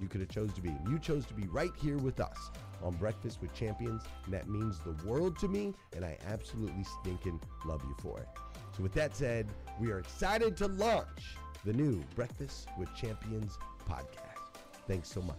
you could have chose to be. You chose to be right here with us on Breakfast with Champions, and that means the world to me, and I absolutely stinking love you for it. So with that said, we are excited to launch the new Breakfast with Champions podcast. Thanks so much.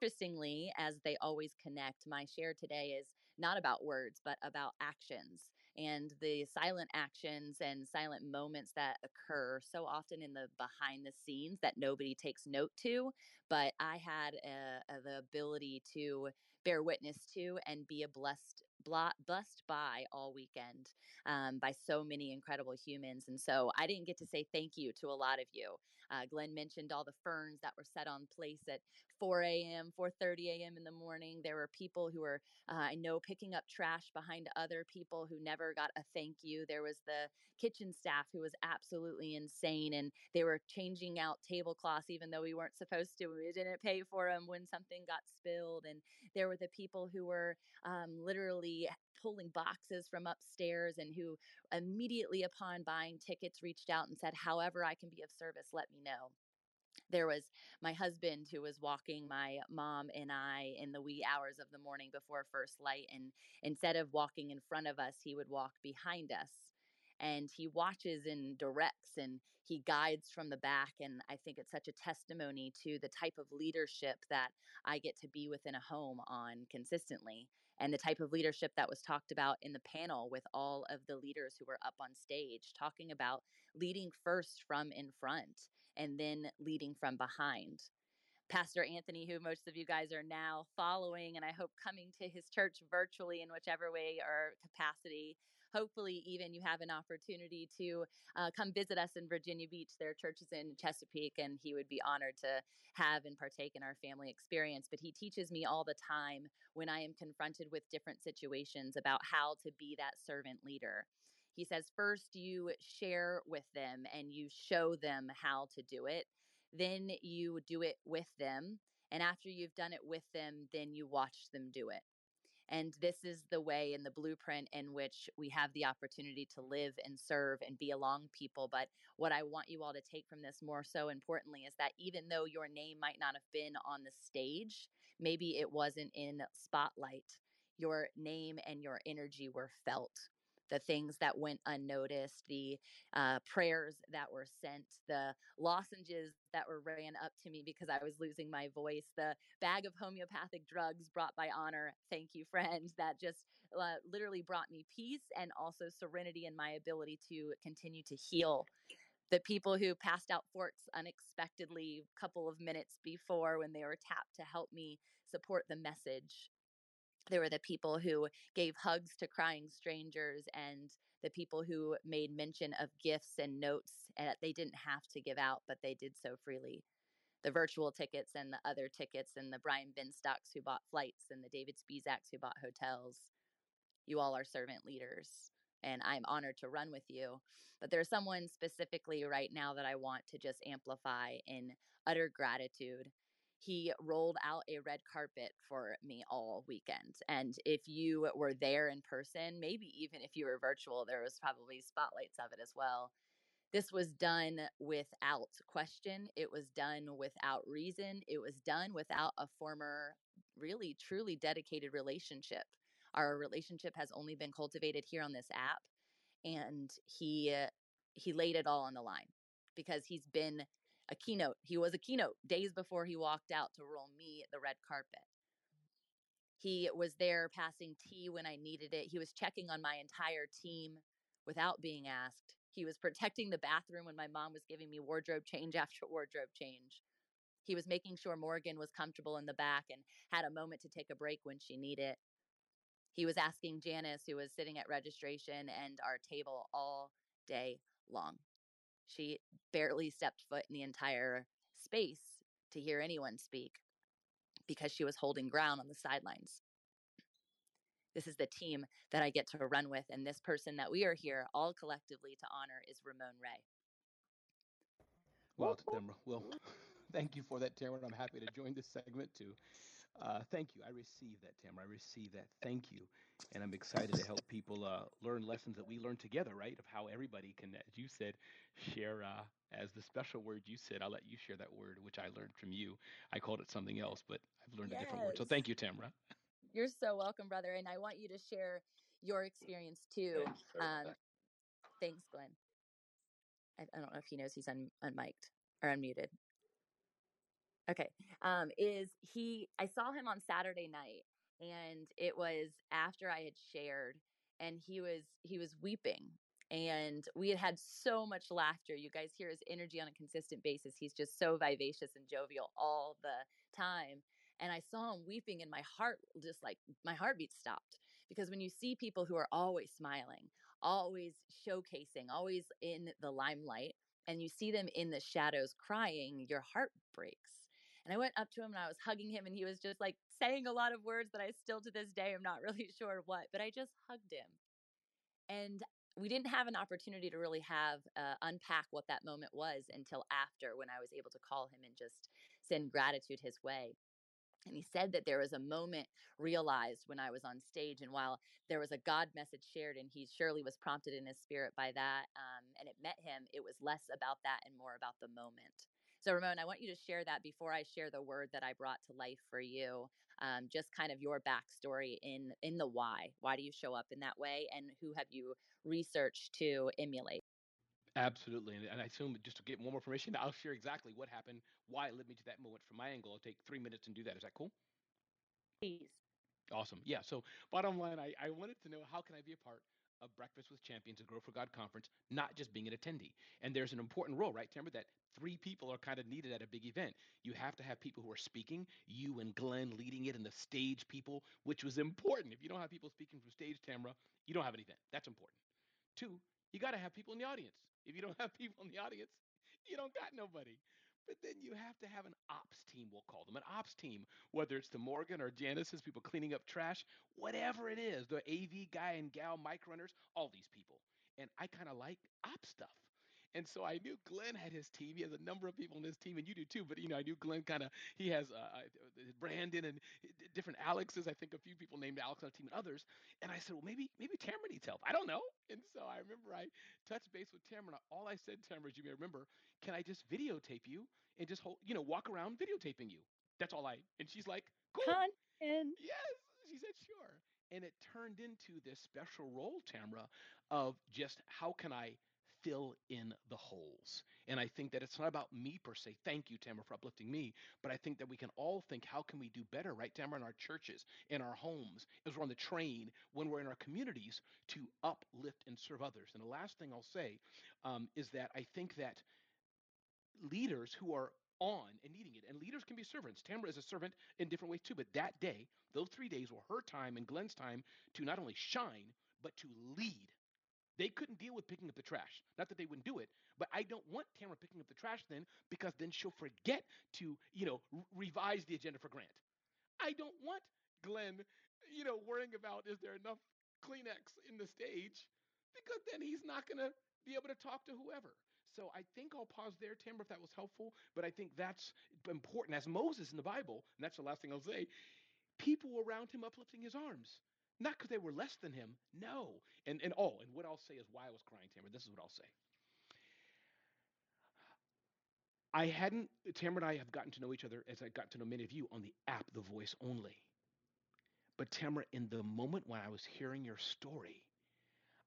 Interestingly, as they always connect, my share today is not about words, but about actions and the silent actions and silent moments that occur so often in the behind the scenes that nobody takes note to. But I had a, a, the ability to bear witness to and be a blessed blessed by all weekend um, by so many incredible humans and so i didn't get to say thank you to a lot of you. Uh, glenn mentioned all the ferns that were set on place at 4 a.m 4.30 a.m in the morning. There were people who were uh, i know picking up trash behind other people who never got a thank you. There was the kitchen staff who was absolutely insane and they were changing out tablecloths even though we weren't supposed to we didn't pay for them when something got spilled and there were the people who were um, literally pulling boxes from upstairs and who immediately upon buying tickets reached out and said, However, I can be of service, let me know there was my husband who was walking my mom and I in the wee hours of the morning before first light. And instead of walking in front of us, he would walk behind us and he watches and directs and he guides from the back. And I think it's such a testimony to the type of leadership that I get to be within a home on consistently and the type of leadership that was talked about in the panel with all of the leaders who were up on stage talking about leading first from in front and then leading from behind. Pastor Anthony, who most of you guys are now following, and I hope coming to his church virtually in whichever way or capacity. Hopefully, even you have an opportunity to uh, come visit us in Virginia Beach. Their church is in Chesapeake, and he would be honored to have and partake in our family experience. But he teaches me all the time when I am confronted with different situations about how to be that servant leader. He says, first you share with them and you show them how to do it. Then you do it with them. And after you've done it with them, then you watch them do it. And this is the way and the blueprint in which we have the opportunity to live and serve and be along people. But what I want you all to take from this more so importantly is that even though your name might not have been on the stage, maybe it wasn't in spotlight, your name and your energy were felt the things that went unnoticed, the uh, prayers that were sent, the lozenges that were ran up to me because I was losing my voice, the bag of homeopathic drugs brought by honor. Thank you, friends. That just uh, literally brought me peace and also serenity in my ability to continue to heal the people who passed out forks unexpectedly a couple of minutes before when they were tapped to help me support the message there were the people who gave hugs to crying strangers and the people who made mention of gifts and notes that they didn't have to give out, but they did so freely. The virtual tickets and the other tickets, and the Brian Benstocks who bought flights, and the David Spisaks who bought hotels. You all are servant leaders, and I'm honored to run with you. But there's someone specifically right now that I want to just amplify in utter gratitude he rolled out a red carpet for me all weekend. And if you were there in person, maybe even if you were virtual, there was probably spotlights of it as well. This was done without question. It was done without reason. It was done without a former, really, truly dedicated relationship. Our relationship has only been cultivated here on this app. And he, he laid it all on the line because he's been a keynote. He was a keynote days before he walked out to roll me the red carpet. He was there passing tea when I needed it. He was checking on my entire team without being asked. He was protecting the bathroom when my mom was giving me wardrobe change after wardrobe change. He was making sure Morgan was comfortable in the back and had a moment to take a break when she needed. He was asking Janice, who was sitting at registration and our table all day long. She barely stepped foot in the entire space to hear anyone speak because she was holding ground on the sidelines. This is the team that I get to run with, and this person that we are here all collectively to honor is Ramon Ray. Well, well, thank you for that, Tamara. I'm happy to join this segment to uh, thank you. I receive that, Tim. I receive that. Thank you. And I'm excited to help people uh, learn lessons that we learn together, right? Of how everybody can, as you said, share uh, as the special word you said. I'll let you share that word, which I learned from you. I called it something else, but I've learned yes. a different word. So thank you, Tamara. You're so welcome, brother. And I want you to share your experience too. Um, thanks, Glenn. I, I, don't know if he knows he's un, unmiked or unmuted. Okay. Um, is he, I saw him on Saturday night and it was after I had shared and he was, he was weeping and we had had so much laughter. You guys hear his energy on a consistent basis. He's just so vivacious and jovial all the time. And I saw him weeping and my heart just like my heartbeat stopped because when you see people who are always smiling, always showcasing, always in the limelight, and you see them in the shadows crying, your heart breaks. And I went up to him and I was hugging him, and he was just like saying a lot of words that I still to this day am not really sure what, but I just hugged him. And we didn't have an opportunity to really have uh, unpack what that moment was until after when I was able to call him and just send gratitude his way. And he said that there was a moment realized when I was on stage. And while there was a God message shared, and he surely was prompted in his spirit by that, um, and it met him, it was less about that and more about the moment. So, Ramon, I want you to share that before I share the word that I brought to life for you. um, just kind of your backstory in in the why. Why do you show up in that way, and who have you researched to emulate? Absolutely. And, and I assume just to get more information, I'll share exactly what happened, why it led me to that moment from my angle. I'll take three minutes and do that. Is that cool? Please. Awesome. Yeah. So bottom line, I, I wanted to know how can I be a part of Breakfast with Champions, a Grow for God conference, not just being an attendee. And there's an important role, right, Tamara, that three people are kind of needed at a big event. You have to have people who are speaking, you and Glenn leading it, and the stage people, which was important. If you don't have people speaking from stage, Tamara, you don't have an event. That's important. Two, you got to have people in the audience. If you don't have people in the audience, you don't got nobody. But then you have to have an ops team, we'll call them an ops team, whether it's the Morgan or Janice's people cleaning up trash, whatever it is, the AV guy and gal mic runners, all these people. And I kind of like ops stuff. And so I knew Glenn had his team. He has a number of people on his team, and you do too. But you know, I knew Glenn kind of he has uh, uh Brandon and different Alexes. I think a few people named Alex on the team and others. And I said, well, maybe maybe Tamara needs help. I don't know. And so I remember I touched base with Tamara. All I said, Tamara, as you may remember, can I just videotape you and just hold, you know, walk around videotaping you? That's all I. And she's like, cool. Content. Yes, she said sure. And it turned into this special role, Tamara, of just how can I fill in the holes. And I think that it's not about me per se. Thank you, Tamara, for uplifting me. But I think that we can all think, how can we do better, right, Tamara, in our churches, in our homes, as we're on the train, when we're in our communities, to uplift and serve others. And the last thing I'll say um, is that I think that leaders who are on and needing it. And leaders can be servants. Tamara is a servant in different ways too. But that day, those three days were her time and Glenn's time to not only shine, but to lead they couldn't deal with picking up the trash. Not that they wouldn't do it, but I don't want Tamara picking up the trash then because then she'll forget to, you know, revise the agenda for Grant. I don't want Glenn, you know, worrying about is there enough Kleenex in the stage because then he's not going to be able to talk to whoever. So I think I'll pause there, Tamara, if that was helpful. But I think that's important. As Moses in the Bible, and that's the last thing I'll say, people around him uplifting his arms. Not because they were less than him. No. And and oh, and what I'll say is why I was crying, Tamara. This is what I'll say. I hadn't Tamara and I have gotten to know each other as I got to know many of you on the app, the voice only. But Tamara, in the moment when I was hearing your story,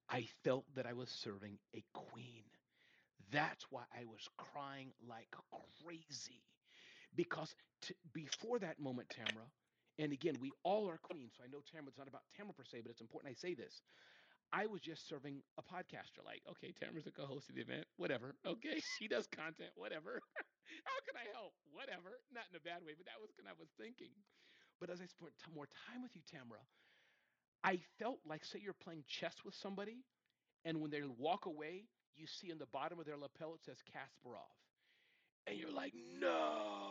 I felt that I was serving a queen. That's why I was crying like crazy. Because t- before that moment, Tamara, and again, we all are queens. So I know Tamara, not about Tamara per se, but it's important I say this. I was just serving a podcaster. Like, okay, Tamara's the co-host of the event. Whatever. Okay, she does content. Whatever. How can I help? Whatever. Not in a bad way, but that was what I was thinking. But as I spent t- more time with you, Tamara, I felt like, say, you're playing chess with somebody, and when they walk away, you see in the bottom of their lapel it says Kasparov, and you're like, no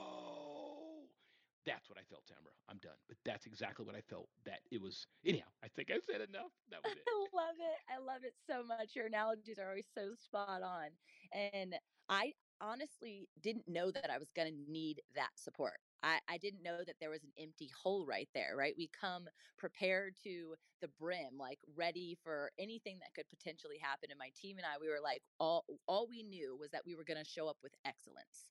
that's what I felt, Tamara. I'm done. But that's exactly what I felt. That it was. Anyhow, I think I said enough. That was it. I love it. I love it so much. Your analogies are always so spot on. And I honestly didn't know that I was going to need that support. I, I didn't know that there was an empty hole right there, right? We come prepared to the brim, like ready for anything that could potentially happen. And my team and I, we were like, all all we knew was that we were going to show up with excellence.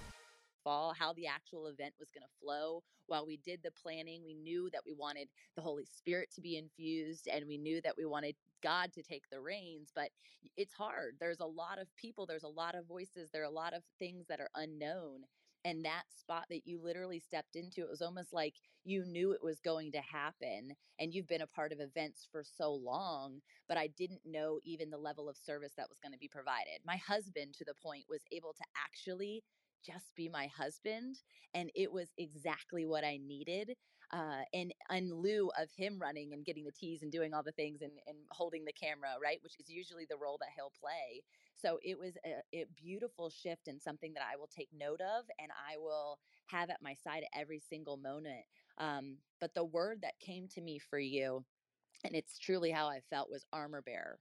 fall, how the actual event was going to flow. While we did the planning, we knew that we wanted the Holy Spirit to be infused and we knew that we wanted God to take the reins, but it's hard. There's a lot of people, there's a lot of voices, there are a lot of things that are unknown. And that spot that you literally stepped into, it was almost like you knew it was going to happen. And you've been a part of events for so long, but I didn't know even the level of service that was going to be provided. My husband, to the point, was able to actually just be my husband. And it was exactly what I needed. Uh, and in lieu of him running and getting the teas and doing all the things and, and holding the camera, right, which is usually the role that he'll play. So it was a, a beautiful shift and something that I will take note of and I will have at my side every single moment. Um, but the word that came to me for you And it's truly how I felt was armor bearer.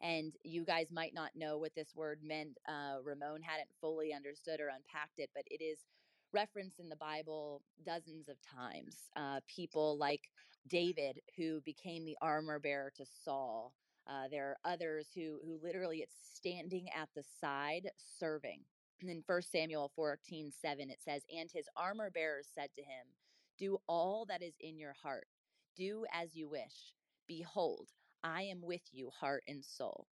And you guys might not know what this word meant. Uh, Ramon hadn't fully understood or unpacked it, but it is referenced in the Bible dozens of times. Uh, people like David, who became the armor bearer to Saul. Uh, there are others who who literally it's standing at the side serving. And in 1 Samuel 14, 7, it says, And his armor bearers said to him, Do all that is in your heart, do as you wish. Behold, I am with you, heart and soul.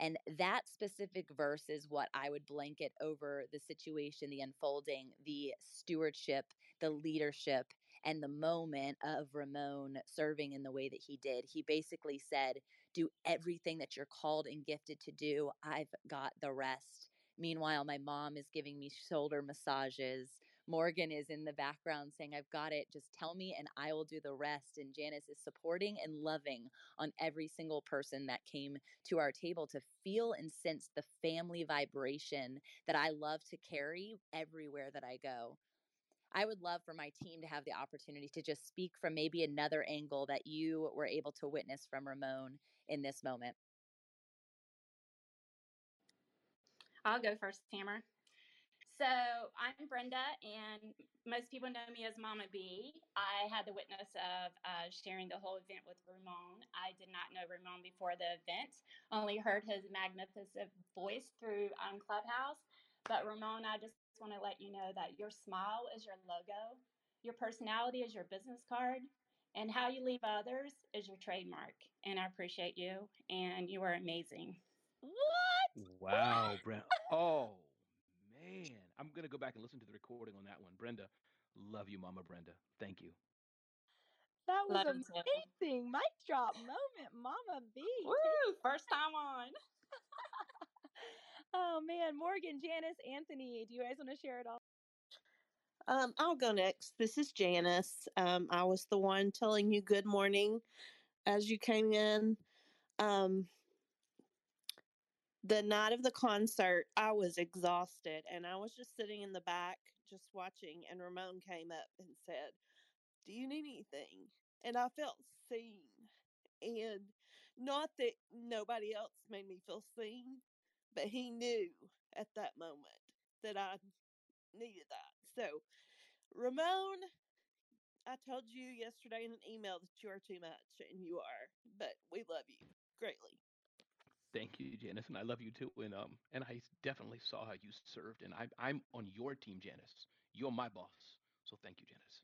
And that specific verse is what I would blanket over the situation, the unfolding, the stewardship, the leadership, and the moment of Ramon serving in the way that he did. He basically said, Do everything that you're called and gifted to do. I've got the rest. Meanwhile, my mom is giving me shoulder massages. Morgan is in the background saying, I've got it. Just tell me and I will do the rest. And Janice is supporting and loving on every single person that came to our table to feel and sense the family vibration that I love to carry everywhere that I go. I would love for my team to have the opportunity to just speak from maybe another angle that you were able to witness from Ramon in this moment. I'll go first, Tamara. So I'm Brenda, and most people know me as Mama B. I had the witness of uh, sharing the whole event with Ramon. I did not know Ramon before the event, only heard his magnificent voice through um, Clubhouse. But Ramon, I just want to let you know that your smile is your logo, your personality is your business card, and how you leave others is your trademark. And I appreciate you, and you are amazing. What? Wow, Brenda. Oh, man. I'm going to go back and listen to the recording on that one. Brenda, love you, Mama Brenda. Thank you. That was Love you too. amazing. Mic drop moment, Mama B. Woo! First time on. Oh man, Morgan, Janice, Anthony, do you guys want to share it all? Um, I'll go next. This is Janice. Um, I was the one telling you good morning as you came in. Um, the night of the concert, I was exhausted and I was just sitting in the back just watching. And Ramon came up and said, Do you need anything? And I felt seen. And not that nobody else made me feel seen, but he knew at that moment that I needed that. So, Ramon, I told you yesterday in an email that you are too much, and you are, but we love you greatly. Thank you, Janice, and I love you too. And um, and I definitely saw how you served, and I'm I'm on your team, Janice. You're my boss, so thank you, Janice.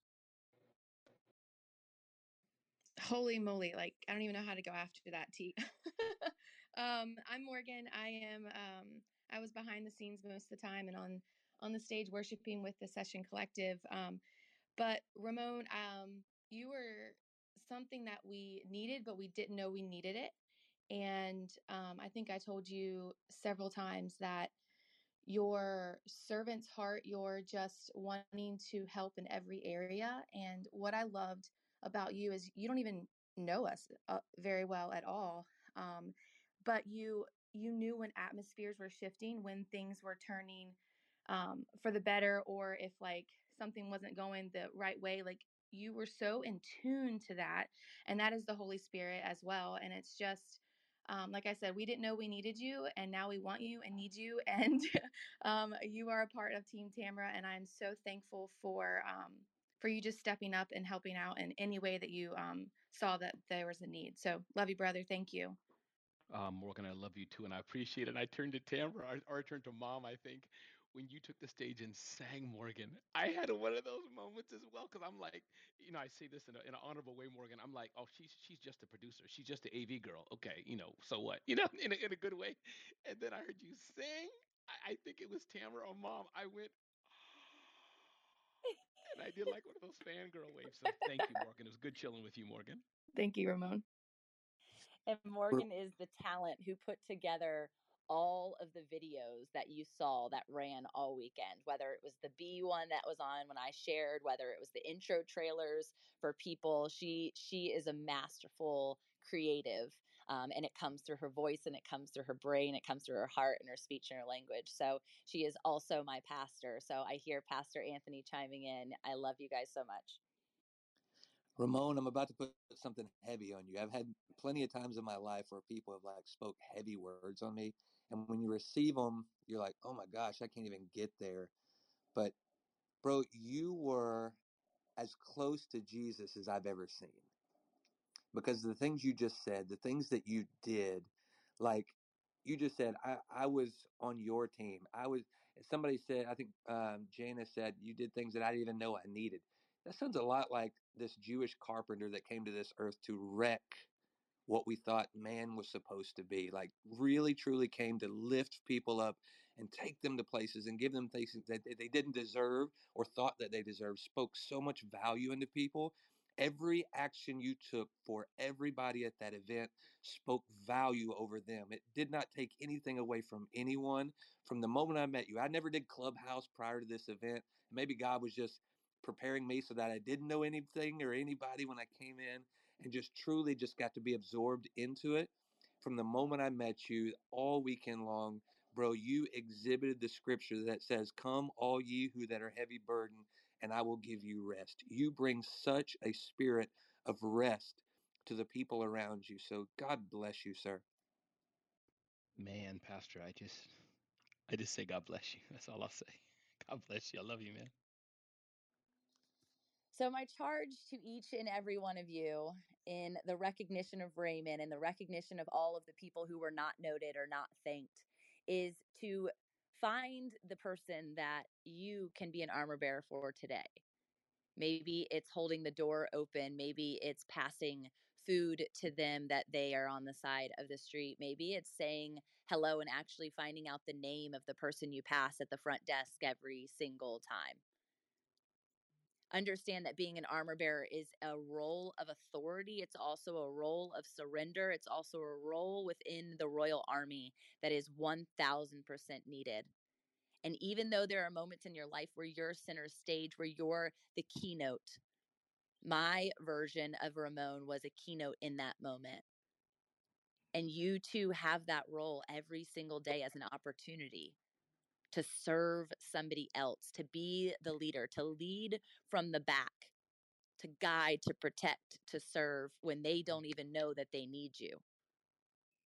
Holy moly, like I don't even know how to go after that T. um, I'm Morgan. I am um I was behind the scenes most of the time and on on the stage worshiping with the Session Collective. Um, but Ramon, um, you were something that we needed, but we didn't know we needed it. And um, I think I told you several times that your servant's heart, you're just wanting to help in every area. And what I loved about you is you don't even know us uh, very well at all. Um, but you you knew when atmospheres were shifting, when things were turning um, for the better, or if like something wasn't going the right way. Like you were so in tune to that, and that is the Holy Spirit as well. And it's just um, like I said, we didn't know we needed you, and now we want you and need you. And um, you are a part of Team Tamara, and I'm so thankful for um, for you just stepping up and helping out in any way that you um, saw that there was a need. So, love you, brother. Thank you. Morgan, I love you too, and I appreciate it. And I turned to Tamara, or, or I turned to Mom, I think, when you took the stage and sang Morgan. I had one of those moments as well, because I'm like, you know, I say this in, a, in an honorable way, Morgan. I'm like, oh, she's she's just a producer. She's just an AV girl. Okay, you know, so what? You know, in a, in a good way. And then I heard you sing. I, I think it was Tamara or Mom. I went, and I did like one of those fangirl waves. So thank you, Morgan. It was good chilling with you, Morgan. Thank you, Ramon. And Morgan is the talent who put together all of the videos that you saw that ran all weekend, whether it was the B one that was on when I shared, whether it was the intro trailers for people. She she is a masterful creative. Um, and it comes through her voice and it comes through her brain, it comes through her heart and her speech and her language. So she is also my pastor. So I hear Pastor Anthony chiming in. I love you guys so much. Ramon, I'm about to put something heavy on you. I've had plenty of times in my life where people have like spoke heavy words on me, and when you receive them, you're like, "Oh my gosh, I can't even get there." But bro, you were as close to Jesus as I've ever seen. Because the things you just said, the things that you did, like you just said, I, I was on your team. I was, somebody said, I think um, Jana said, you did things that I didn't even know I needed. That sounds a lot like this Jewish carpenter that came to this earth to wreck what we thought man was supposed to be. Like, really, truly came to lift people up and take them to places and give them things that they didn't deserve or thought that they deserved. Spoke so much value into people. Every action you took for everybody at that event spoke value over them. It did not take anything away from anyone. From the moment I met you, I never did Clubhouse prior to this event. Maybe God was just preparing me so that I didn't know anything or anybody when I came in and just truly just got to be absorbed into it. From the moment I met you all weekend long, bro, you exhibited the scripture that says, Come, all ye who that are heavy burdened, and I will give you rest. You bring such a spirit of rest to the people around you. So God bless you, sir. Man, Pastor, I just I just say God bless you. That's all I'll say. God bless you. I love you, man. So, my charge to each and every one of you in the recognition of Raymond and the recognition of all of the people who were not noted or not thanked is to find the person that you can be an armor bearer for today. Maybe it's holding the door open, maybe it's passing food to them that they are on the side of the street. Maybe it's saying hello and actually finding out the name of the person you pass at the front desk every single time understand that being an armor bearer is a role of authority. It's also a role of surrender. It's also a role within the Royal Army that is 1000% needed. And even though there are moments in your life where you're center stage, where you're the keynote, my version of Ramon was a keynote in that moment. And you too have that role every single day as an opportunity to serve somebody else, to be the leader, to lead from the back, to guide, to protect, to serve when they don't even know that they need you.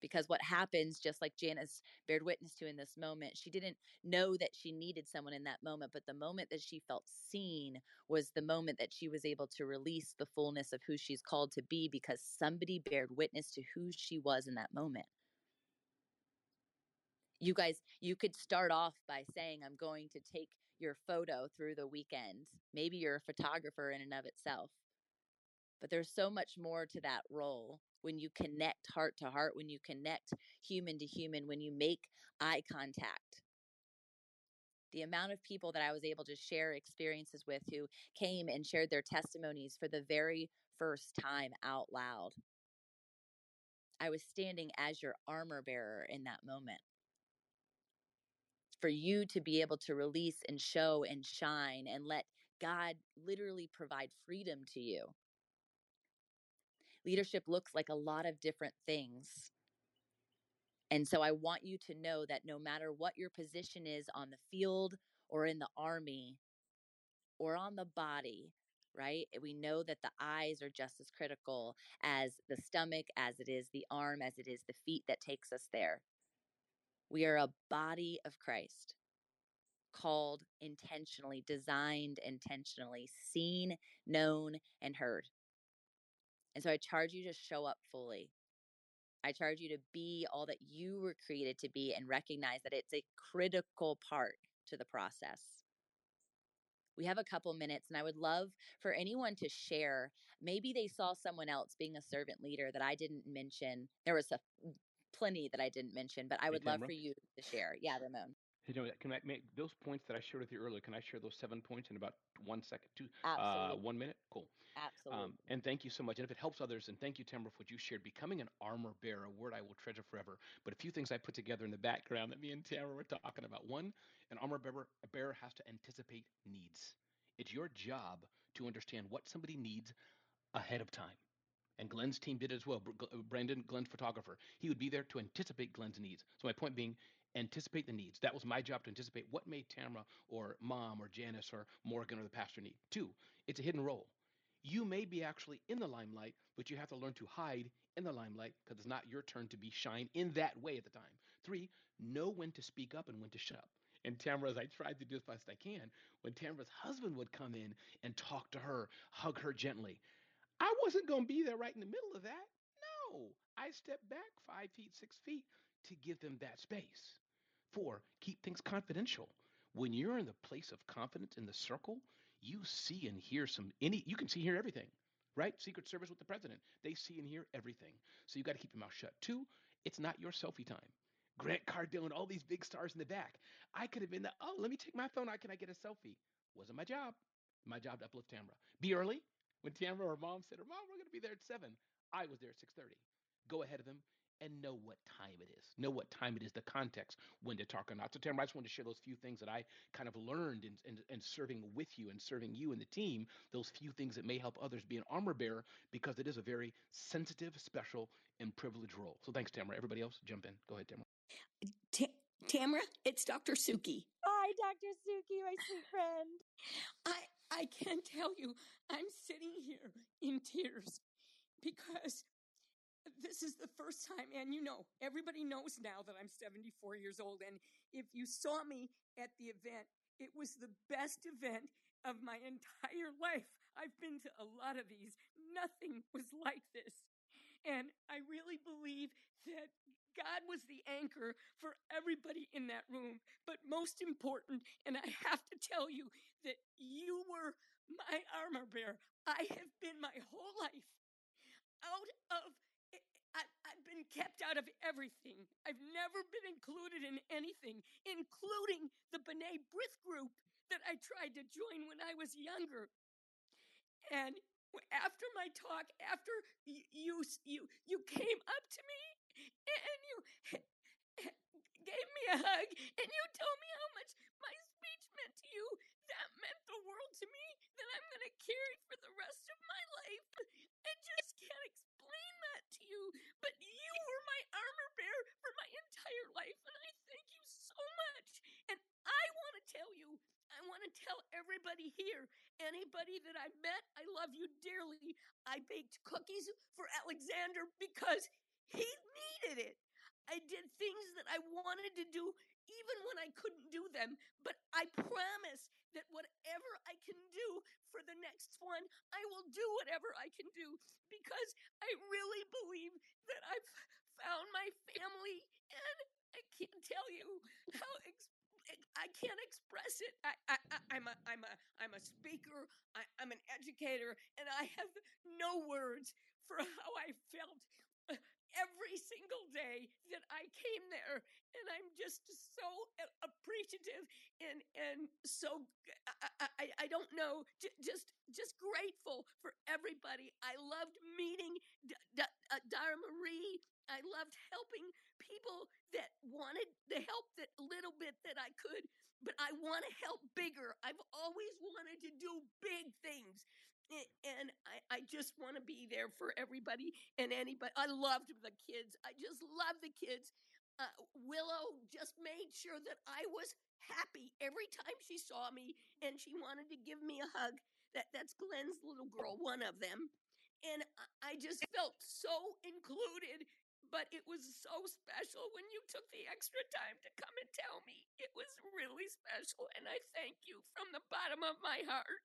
Because what happens, just like Janice bared witness to in this moment, she didn't know that she needed someone in that moment, but the moment that she felt seen was the moment that she was able to release the fullness of who she's called to be because somebody bared witness to who she was in that moment you guys you could start off by saying i'm going to take your photo through the weekend. Maybe you're a photographer in and of itself. But there's so much more to that role when you connect heart to heart when you connect human to human when you make eye contact. The amount of people that i was able to share experiences with who came and shared their testimonies for the very first time out loud. I was standing as your armor bearer in that moment for you to be able to release and show and shine and let God literally provide freedom to you. Leadership looks like a lot of different things. And so I want you to know that no matter what your position is on the field or in the army or on the body, right? Eh, we know that the eyes are just as critical as the stomach, as it is the arm, as it is the feet that takes us there. We are a body of Christ called intentionally, designed intentionally, seen, known, and heard. And so I charge you to show up fully. I charge you to be all that you were created to be and recognize that it's a critical part to the process. We have a couple minutes, and I would love for anyone to share. Maybe they saw someone else being a servant leader that I didn't mention. There was a plenty that I didn't mention, but I would love for you to share. Yeah, Ramon. You know, can I make those points that I shared with you earlier? Can I share those seven points in about one second, two, uh, one minute? Cool. Absolutely. Um, and thank you so much. And if it helps others, and thank you, Tamara, for what you shared. Becoming an armor bearer, a word I will treasure forever. But a few things I put together in the background that me and Tamara were talking about. One, an armor bearer, a bearer has to anticipate needs. It's your job to understand what somebody needs ahead of time. And Glenn's team did it as well. Brandon, Glenn's photographer, he would be there to anticipate Glenn's needs. So my point being, anticipate the needs. That was my job to anticipate what may Tamara or mom or Janice or Morgan or the pastor need. Two, it's a hidden role. You may be actually in the limelight, but you have to learn to hide in the limelight because it's not your turn to be shine in that way at the time. Three, know when to speak up and when to shut up. And Tamara, as I tried to do as best I can, when Tamara's husband would come in and talk to her, hug her gently, I wasn't going to be there right in the middle of that. No, I stepped back five feet, six feet to give them that space. Four, keep things confidential. When you're in the place of confidence in the circle, you see and hear some any you can see hear everything. Right? Secret Service with the president. They see and hear everything. So you got to keep your mouth shut. Two, it's not your selfie time. Grant Cardone, all these big stars in the back. I could have been the, oh, let me take my phone out. Can I get a selfie? Wasn't my job. My job to uplift Tamara. Be early. When Tamara or mom said, her mom, we're going to be there at 7, I was there at 6.30. Go ahead of them and know what time it is. Know what time it is, the context, when to talk or not. So, Tamara, I just wanted to share those few things that I kind of learned in, in, in serving with you and serving you and the team, those few things that may help others be an armor bearer because it is a very sensitive, special, and privileged role. So, thanks, Tamara. Everybody else, jump in. Go ahead, Tamara. Ta- Tamara, it's Dr. Suki. Oh, Hi, Dr. Suki, my sweet friend. I I can't tell you. I'm sitting here in tears because this is the first time, and you know, everybody knows now that I'm 74 years old. And if you saw me at the event, it was the best event of my entire life. I've been to a lot of these. Nothing was like this. And I really believe that God was the anchor for everybody in that room. But most important, and I have to tell you that you were my armor bearer. I have been my whole life out of eh, I, have been kept out of everything. I've never been included in anything, including the B'nai B'rith group that I tried to join when I was younger. And after my talk, after you you you came up to me and you gave me a hug and you told me how much my speech meant to you, that meant the world to me that I'm going to carry for the rest of my life. I just can't explain that to you, but you were my armor bearer for my entire life, and I thank you so much. And I want to tell you, I want to tell everybody here, anybody that I met, I love you dearly. I baked cookies for Alexander because he needed it. I did things that I wanted to do even when I couldn't do them. But I promise that whatever I can do for the next one, I will do whatever I can do because I really believe that I've found my family and I can't tell you how ex- I can't express it. I, I, I'm a, I'm a, I'm a speaker. I, I'm an educator, and I have no words for how I felt every single day that I came there. And I'm just so appreciative and, and so, I, I, I don't know, just, just grateful for everybody. I loved meeting D- D- uh, Dara Marie. I loved helping people that wanted the help that little bit that I could, but I want to help bigger. I've always wanted to do big things and I, I just want to be there for everybody and anybody. I loved the kids. I just love the kids. Uh, Willow just made sure that I was happy every time she saw me, and she wanted to give me a hug. That that's Glenn's little girl, one of them, and I just felt so included. But it was so special when you took the extra time to come and tell me. It was really special, and I thank you from the bottom of my heart.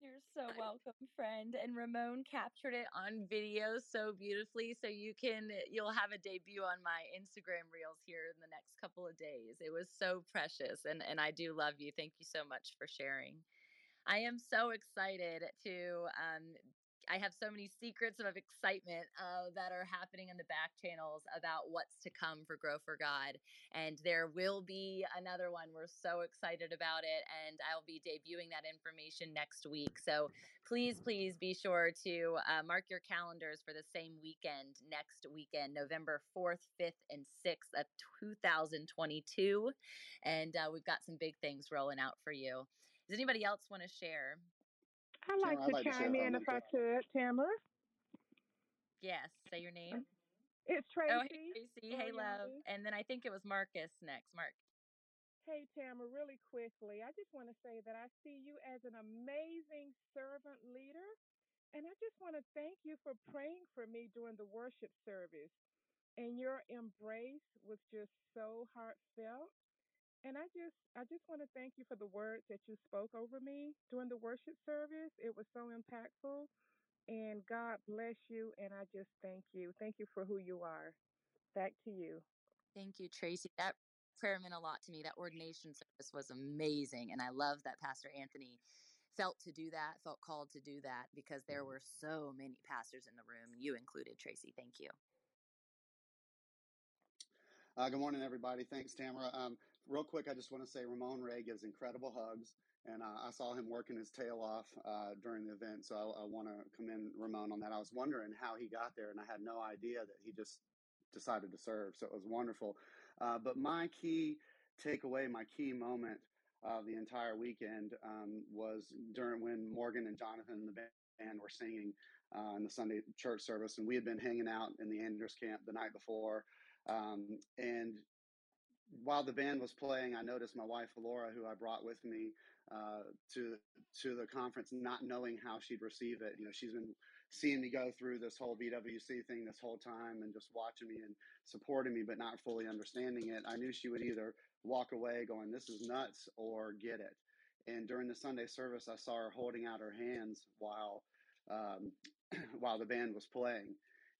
You're so welcome, friend. And Ramon captured it on video so beautifully. So you can, you'll have a debut on my Instagram reels here in the next couple of days. It was so precious. And, and I do love you. Thank you so much for sharing. I am so excited to um, I have so many secrets of excitement uh, that are happening in the back channels about what's to come for Grow for God. And there will be another one. We're so excited about it. And I'll be debuting that information next week. So please, please be sure to uh, mark your calendars for the same weekend next weekend, November 4th, 5th, and 6th of 2022. And uh, we've got some big things rolling out for you. Does anybody else want to share? I'd like to like chime to in if I could, Tamara. Yes, say your uh, name. It's Tracy. Oh, hey, Tracy. Hey, love. And then I think it was Marcus next. Mark. Hey, Tamara, really quickly, I just want to say that I see you as an amazing servant leader. And I just want to thank you for praying for me during the worship service. And your embrace was just so heartfelt. And I just I just want to thank you for the words that you spoke over me during the worship service. It was so impactful. And God bless you. And I just thank you. Thank you for who you are. Back to you. Thank you, Tracy. That prayer meant a lot to me. That ordination service was amazing. And I love that Pastor Anthony felt to do that, felt called to do that because there were so many pastors in the room, you included, Tracy. Thank you. Uh, good morning, everybody. Thanks, Tamara. Um, real quick, I just want to say Ramon Ray gives incredible hugs, and uh, I saw him working his tail off uh, during the event. So I, I want to commend Ramon on that. I was wondering how he got there, and I had no idea that he just decided to serve. So it was wonderful. Uh, but my key takeaway, my key moment of the entire weekend um, was during when Morgan and Jonathan and the band were singing uh, in the Sunday church service, and we had been hanging out in the Andrus camp the night before. Um, and while the band was playing, I noticed my wife Laura, who I brought with me uh, to to the conference, not knowing how she'd receive it. You know, she's been seeing me go through this whole BWC thing this whole time and just watching me and supporting me, but not fully understanding it. I knew she would either walk away going, "This is nuts," or get it. And during the Sunday service, I saw her holding out her hands while um, while the band was playing,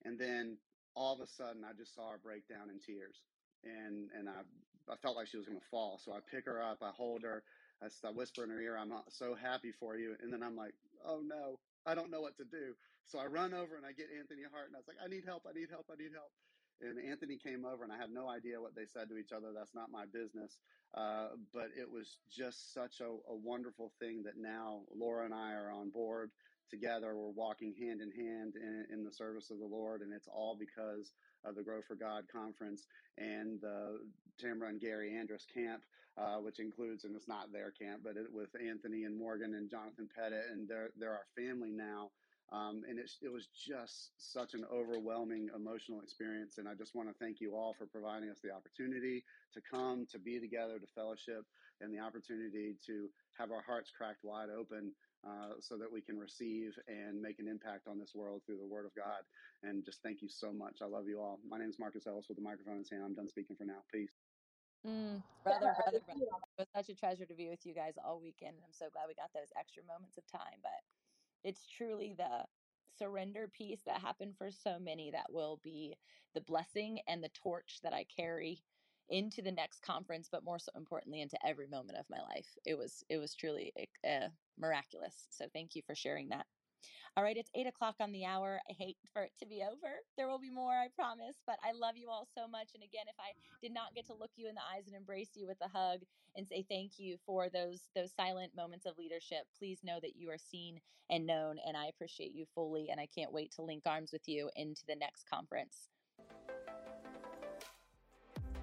and then all of a sudden, I just saw her break down in tears, and and I I felt like she was going to fall. So I pick her up, I hold her, I, I whisper in her ear, "I'm so happy for you," and then I'm like, "Oh no, I don't know what to do." So I run over and I get Anthony Hart, and I was like, "I need help! I need help! I need help!" And Anthony came over, and I had no idea what they said to each other. That's not my business. Uh, but it was just such a, a wonderful thing that now Laura and I are on board together. We're walking hand in hand in, in, the service of the Lord, and it's all because of the Grow for God conference and the Tamara and Gary Andrus camp, uh, which includes, and it's not their camp, but it, with Anthony and Morgan and Jonathan Pettit, and they're, they're our family now. Um, and it, it was just such an overwhelming emotional experience. And I just want to thank you all for providing us the opportunity to come, to be together, to fellowship, and the opportunity to have our hearts cracked wide open uh, so that we can receive and make an impact on this world through the Word of God. And just thank you so much. I love you all. My name is Marcus Ellis with the microphone in his hand. I'm done speaking for now. Peace. Mm, brother, brother, brother. It was such a treasure to be with you guys all weekend. And I'm so glad we got those extra moments of time. But it's truly the surrender piece that happened for so many that will be the blessing and the torch that I carry into the next conference but more so importantly into every moment of my life. It was it was truly uh, miraculous. So thank you for sharing that. All right it's eight o'clock on the hour. I hate for it to be over. There will be more i promise but i love you all so much. And again if i did not get to look you in the eyes and embrace you with a hug and say thank you for those those silent moments of leadership please know that you are seen and known and i appreciate you fully and i can't wait to link arms with you into the next conference